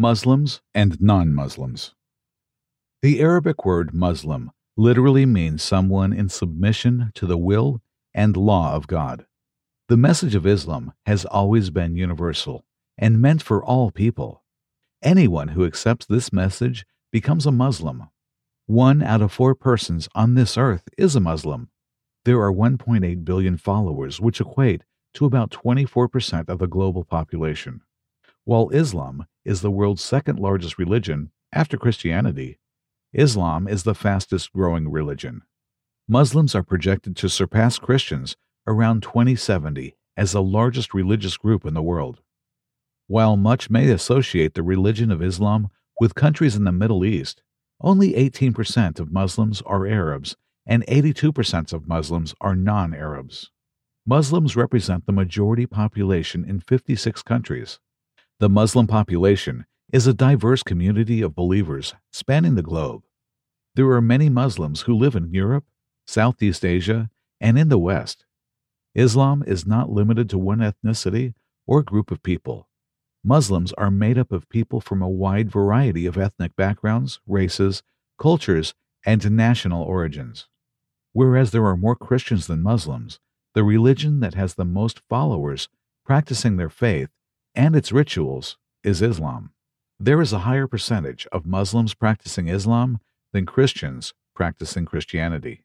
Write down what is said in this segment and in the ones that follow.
Muslims and non Muslims. The Arabic word Muslim literally means someone in submission to the will and law of God. The message of Islam has always been universal and meant for all people. Anyone who accepts this message becomes a Muslim. One out of four persons on this earth is a Muslim. There are 1.8 billion followers, which equate to about 24% of the global population. While Islam is the world's second largest religion after Christianity, Islam is the fastest growing religion. Muslims are projected to surpass Christians around 2070 as the largest religious group in the world. While much may associate the religion of Islam with countries in the Middle East, only 18% of Muslims are Arabs and 82% of Muslims are non Arabs. Muslims represent the majority population in 56 countries. The Muslim population is a diverse community of believers spanning the globe. There are many Muslims who live in Europe, Southeast Asia, and in the West. Islam is not limited to one ethnicity or group of people. Muslims are made up of people from a wide variety of ethnic backgrounds, races, cultures, and national origins. Whereas there are more Christians than Muslims, the religion that has the most followers practicing their faith and its rituals is Islam. There is a higher percentage of Muslims practicing Islam than Christians practicing Christianity.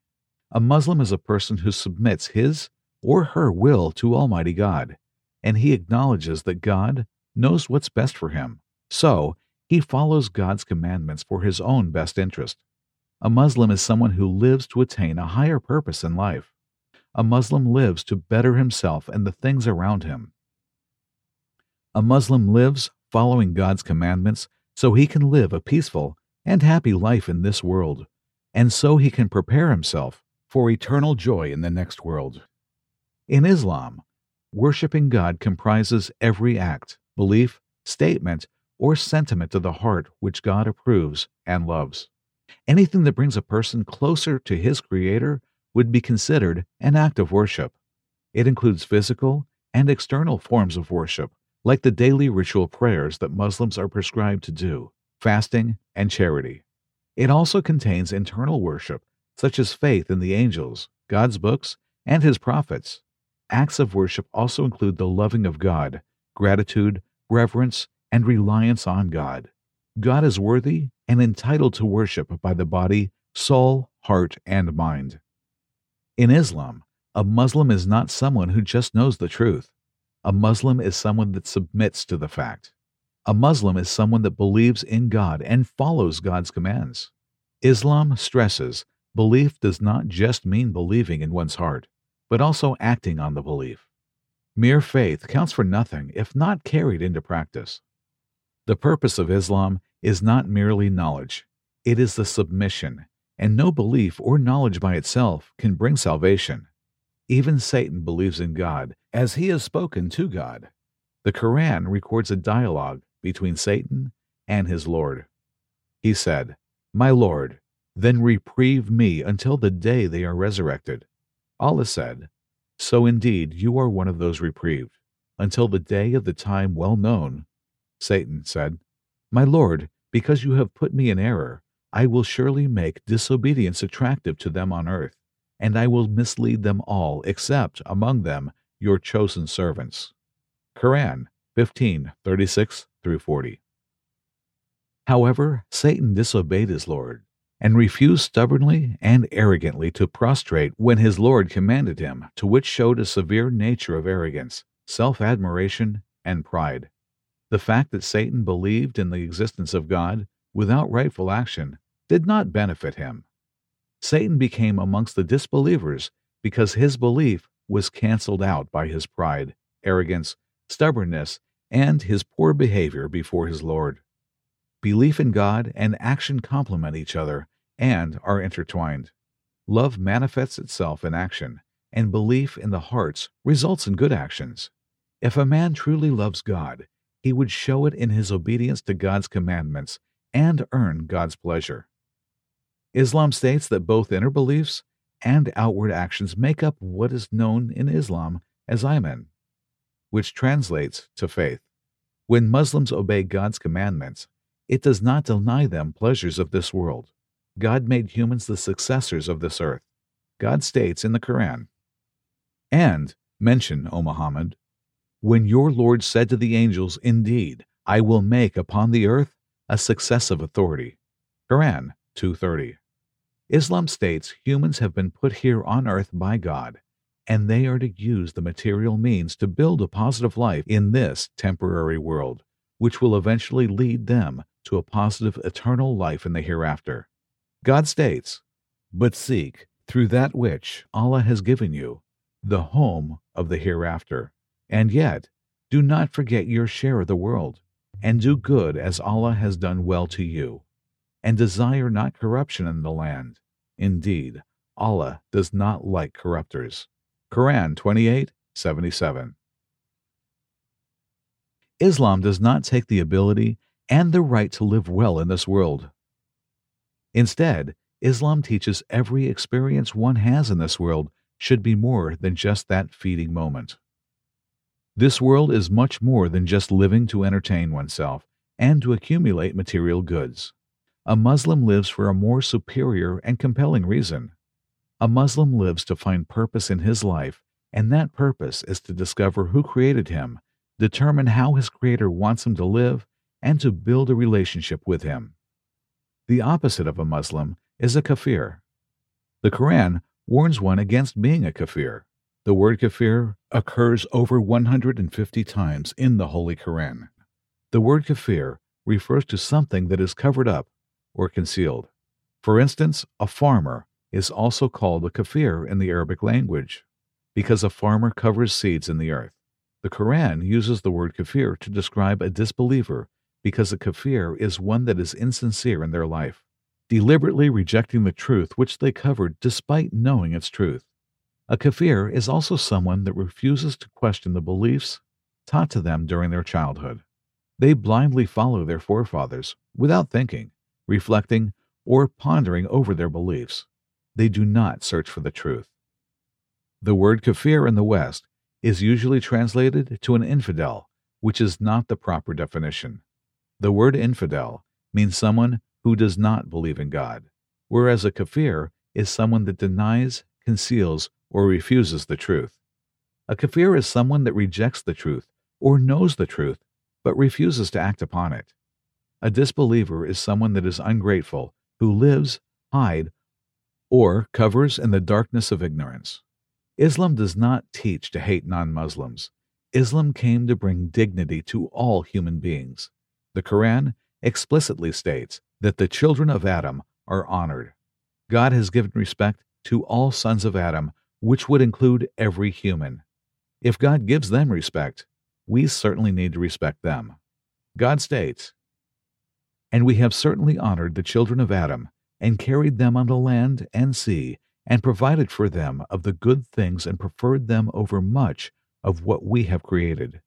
A Muslim is a person who submits his or her will to Almighty God, and he acknowledges that God knows what's best for him. So, he follows God's commandments for his own best interest. A Muslim is someone who lives to attain a higher purpose in life. A Muslim lives to better himself and the things around him. A Muslim lives following God's commandments so he can live a peaceful and happy life in this world, and so he can prepare himself for eternal joy in the next world. In Islam, worshiping God comprises every act, belief, statement, or sentiment of the heart which God approves and loves. Anything that brings a person closer to his Creator would be considered an act of worship. It includes physical and external forms of worship, like the daily ritual prayers that Muslims are prescribed to do, fasting, and charity. It also contains internal worship, such as faith in the angels, God's books, and His prophets. Acts of worship also include the loving of God, gratitude, reverence, and reliance on God. God is worthy and entitled to worship by the body, soul, heart, and mind. In Islam, a Muslim is not someone who just knows the truth. A Muslim is someone that submits to the fact. A Muslim is someone that believes in God and follows God's commands. Islam stresses belief does not just mean believing in one's heart, but also acting on the belief. Mere faith counts for nothing if not carried into practice. The purpose of Islam is not merely knowledge, it is the submission, and no belief or knowledge by itself can bring salvation. Even Satan believes in God, as he has spoken to God. The Quran records a dialogue between Satan and his Lord. He said, My Lord, then reprieve me until the day they are resurrected. Allah said, So indeed you are one of those reprieved, until the day of the time well known. Satan said, My Lord, because you have put me in error, I will surely make disobedience attractive to them on earth and I will mislead them all, except among them your chosen servants. Quran 15 36 through 40. However, Satan disobeyed his Lord and refused stubbornly and arrogantly to prostrate when his Lord commanded him, to which showed a severe nature of arrogance, self admiration, and pride. The fact that Satan believed in the existence of God without rightful action did not benefit him. Satan became amongst the disbelievers because his belief was canceled out by his pride, arrogance, stubbornness, and his poor behavior before his Lord. Belief in God and action complement each other and are intertwined. Love manifests itself in action, and belief in the hearts results in good actions. If a man truly loves God, he would show it in his obedience to God's commandments and earn God's pleasure. Islam states that both inner beliefs and outward actions make up what is known in Islam as Iman, which translates to faith. When Muslims obey God's commandments, it does not deny them pleasures of this world. God made humans the successors of this earth. God states in the Quran, And mention, O Muhammad, when your Lord said to the angels, Indeed, I will make upon the earth a successive authority. Quran 230. Islam states humans have been put here on earth by God, and they are to use the material means to build a positive life in this temporary world, which will eventually lead them to a positive eternal life in the hereafter. God states, But seek, through that which Allah has given you, the home of the hereafter. And yet, do not forget your share of the world, and do good as Allah has done well to you, and desire not corruption in the land. Indeed, Allah does not like corrupters. Quran 28:77. Islam does not take the ability and the right to live well in this world. Instead, Islam teaches every experience one has in this world should be more than just that feeding moment. This world is much more than just living to entertain oneself and to accumulate material goods. A Muslim lives for a more superior and compelling reason. A Muslim lives to find purpose in his life, and that purpose is to discover who created him, determine how his Creator wants him to live, and to build a relationship with him. The opposite of a Muslim is a kafir. The Quran warns one against being a kafir. The word kafir occurs over 150 times in the Holy Quran. The word kafir refers to something that is covered up or concealed. For instance, a farmer is also called a kafir in the Arabic language because a farmer covers seeds in the earth. The Quran uses the word kafir to describe a disbeliever because a kafir is one that is insincere in their life, deliberately rejecting the truth which they covered despite knowing its truth. A kafir is also someone that refuses to question the beliefs taught to them during their childhood. They blindly follow their forefathers without thinking, reflecting, or pondering over their beliefs. They do not search for the truth. The word kafir in the West is usually translated to an infidel, which is not the proper definition. The word infidel means someone who does not believe in God, whereas a kafir is someone that denies, conceals, or refuses the truth. A kafir is someone that rejects the truth or knows the truth but refuses to act upon it. A disbeliever is someone that is ungrateful, who lives, hide, or covers in the darkness of ignorance. Islam does not teach to hate non Muslims. Islam came to bring dignity to all human beings. The Quran explicitly states that the children of Adam are honored. God has given respect to all sons of Adam, which would include every human. If God gives them respect, we certainly need to respect them. God states, And we have certainly honored the children of Adam, and carried them on the land and sea, and provided for them of the good things, and preferred them over much of what we have created,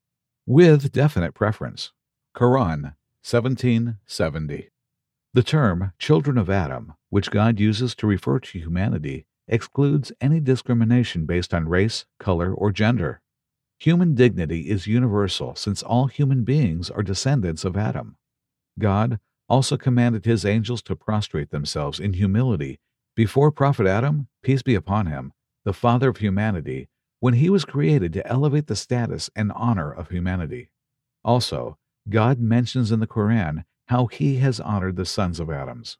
with definite preference. Quran 1770. The term children of Adam, which God uses to refer to humanity, excludes any discrimination based on race, color, or gender. Human dignity is universal since all human beings are descendants of Adam. God also commanded his angels to prostrate themselves in humility before Prophet Adam, peace be upon him, the father of humanity, when he was created to elevate the status and honor of humanity. Also, God mentions in the Quran how he has honored the sons of Adams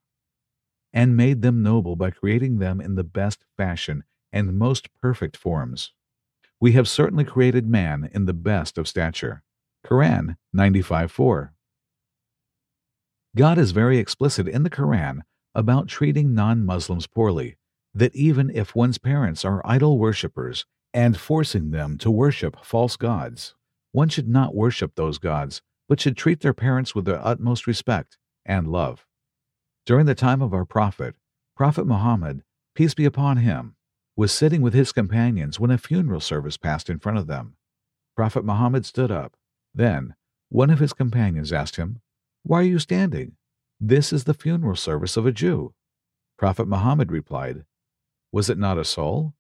and made them noble by creating them in the best fashion and most perfect forms. We have certainly created man in the best of stature. Quran 95:4. God is very explicit in the Quran about treating non Muslims poorly, that even if one's parents are idol worshippers and forcing them to worship false gods, one should not worship those gods but should treat their parents with the utmost respect and love. During the time of our Prophet, Prophet Muhammad, peace be upon him, was sitting with his companions when a funeral service passed in front of them. Prophet Muhammad stood up. Then, one of his companions asked him, Why are you standing? This is the funeral service of a Jew. Prophet Muhammad replied, Was it not a soul?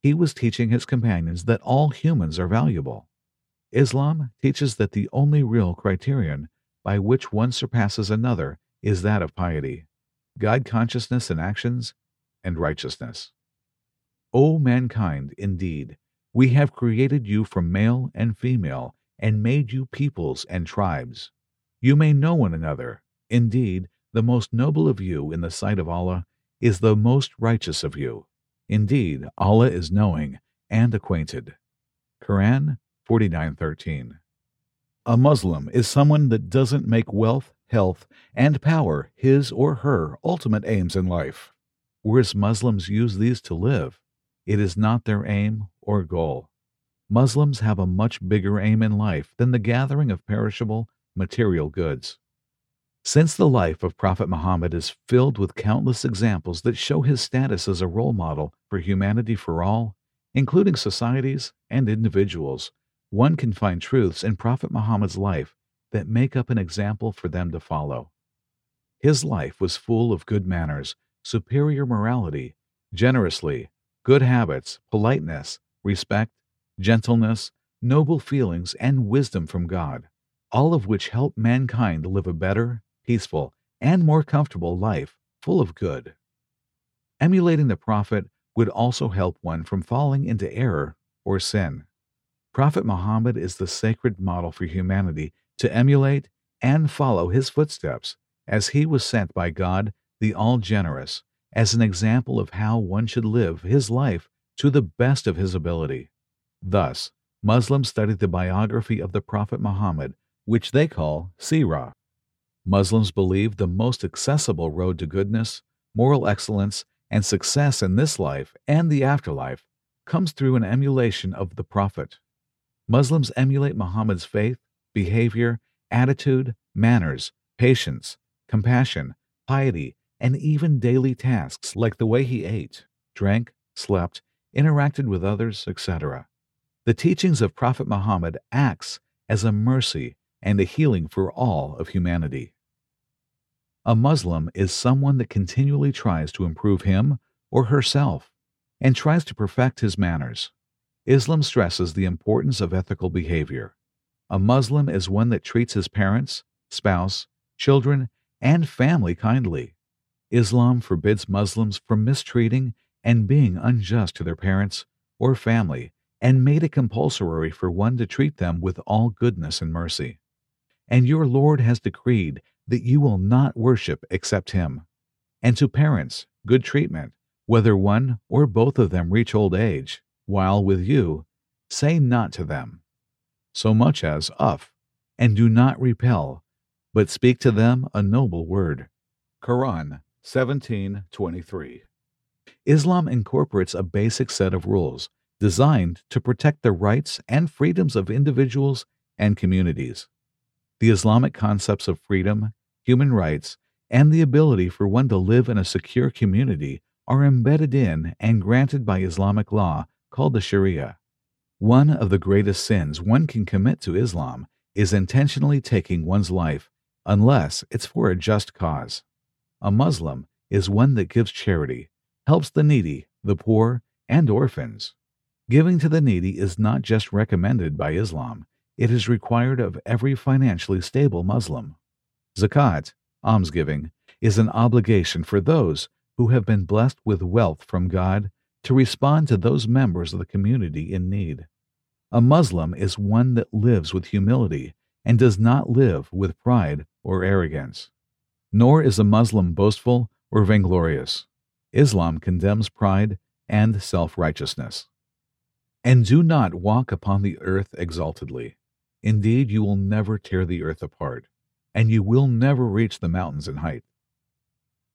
He was teaching his companions that all humans are valuable. Islam teaches that the only real criterion by which one surpasses another is that of piety, God consciousness in actions, and righteousness. O mankind, indeed, we have created you from male and female, and made you peoples and tribes. You may know one another. Indeed, the most noble of you in the sight of Allah is the most righteous of you. Indeed, Allah is knowing and acquainted. Quran 49:13. A Muslim is someone that doesn't make wealth, health, and power his or her ultimate aims in life. Whereas Muslims use these to live, it is not their aim or goal. Muslims have a much bigger aim in life than the gathering of perishable material goods. Since the life of Prophet Muhammad is filled with countless examples that show his status as a role model for humanity for all, including societies and individuals, one can find truths in Prophet Muhammad's life that make up an example for them to follow. His life was full of good manners, superior morality, generously, good habits, politeness, respect, gentleness, noble feelings, and wisdom from God, all of which help mankind live a better, peaceful, and more comfortable life full of good. Emulating the Prophet would also help one from falling into error or sin. Prophet Muhammad is the sacred model for humanity to emulate and follow his footsteps, as he was sent by God, the All Generous, as an example of how one should live his life to the best of his ability. Thus, Muslims study the biography of the Prophet Muhammad, which they call Sirah. Muslims believe the most accessible road to goodness, moral excellence, and success in this life and the afterlife comes through an emulation of the Prophet. Muslims emulate Muhammad's faith, behavior, attitude, manners, patience, compassion, piety, and even daily tasks like the way he ate, drank, slept, interacted with others, etc. The teachings of Prophet Muhammad acts as a mercy and a healing for all of humanity. A Muslim is someone that continually tries to improve him or herself and tries to perfect his manners. Islam stresses the importance of ethical behavior. A Muslim is one that treats his parents, spouse, children, and family kindly. Islam forbids Muslims from mistreating and being unjust to their parents or family and made it compulsory for one to treat them with all goodness and mercy. And your Lord has decreed that you will not worship except Him. And to parents, good treatment, whether one or both of them reach old age, while with you, say not to them, so much as uff, and do not repel, but speak to them a noble word. Quran 17:23. Islam incorporates a basic set of rules designed to protect the rights and freedoms of individuals and communities. The Islamic concepts of freedom, human rights, and the ability for one to live in a secure community are embedded in and granted by Islamic law called the Sharia. One of the greatest sins one can commit to Islam is intentionally taking one's life unless it's for a just cause. A Muslim is one that gives charity, helps the needy, the poor, and orphans. Giving to the needy is not just recommended by Islam, it is required of every financially stable Muslim. Zakat, almsgiving, is an obligation for those who have been blessed with wealth from God to respond to those members of the community in need. A Muslim is one that lives with humility and does not live with pride or arrogance. Nor is a Muslim boastful or vainglorious. Islam condemns pride and self righteousness. And do not walk upon the earth exaltedly. Indeed, you will never tear the earth apart, and you will never reach the mountains in height.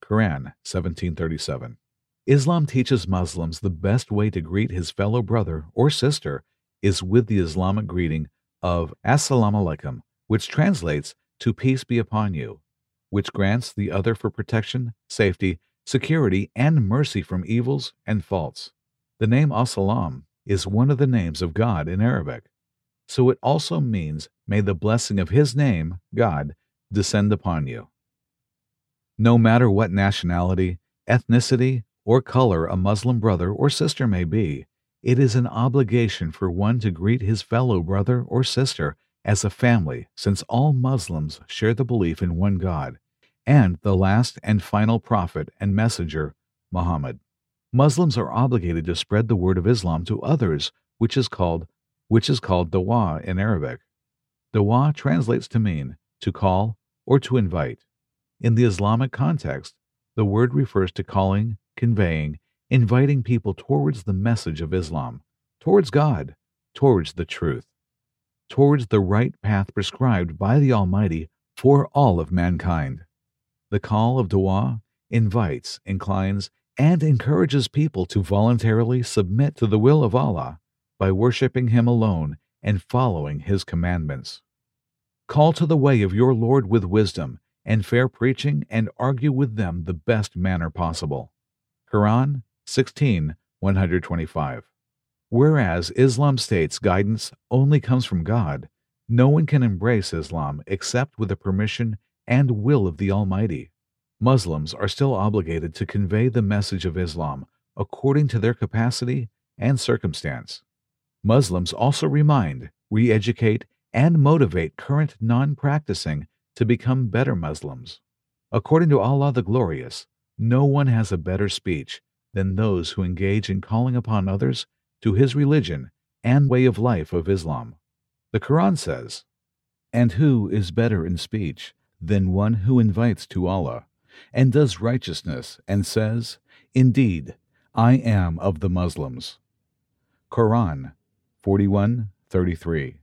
Quran 1737. Islam teaches Muslims the best way to greet his fellow brother or sister is with the Islamic greeting of Assalamu alaikum, which translates to peace be upon you, which grants the other for protection, safety, security, and mercy from evils and faults. The name As-Salam is one of the names of God in Arabic, so it also means may the blessing of his name, God, descend upon you. No matter what nationality, ethnicity, or color a Muslim brother or sister may be, it is an obligation for one to greet his fellow brother or sister as a family, since all Muslims share the belief in one God and the last and final prophet and messenger, Muhammad. Muslims are obligated to spread the word of Islam to others, which is called which is called dawa in Arabic. Dawa translates to mean to call or to invite. In the Islamic context, the word refers to calling, conveying, inviting people towards the message of Islam, towards God, towards the truth, towards the right path prescribed by the Almighty for all of mankind. The call of Dawa invites, inclines, and encourages people to voluntarily submit to the will of Allah by worshiping Him alone and following His commandments. Call to the way of your Lord with wisdom and fair preaching and argue with them the best manner possible. Quran 16 125. Whereas Islam states guidance only comes from God, no one can embrace Islam except with the permission and will of the Almighty. Muslims are still obligated to convey the message of Islam according to their capacity and circumstance. Muslims also remind, re educate, and motivate current non practicing to become better Muslims. According to Allah the Glorious, no one has a better speech than those who engage in calling upon others to his religion and way of life of Islam. The Quran says, And who is better in speech than one who invites to Allah and does righteousness and says, Indeed, I am of the Muslims. Quran 41:33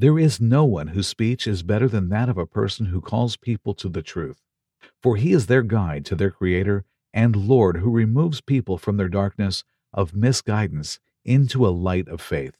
there is no one whose speech is better than that of a person who calls people to the truth, for he is their guide to their Creator and Lord who removes people from their darkness of misguidance into a light of faith.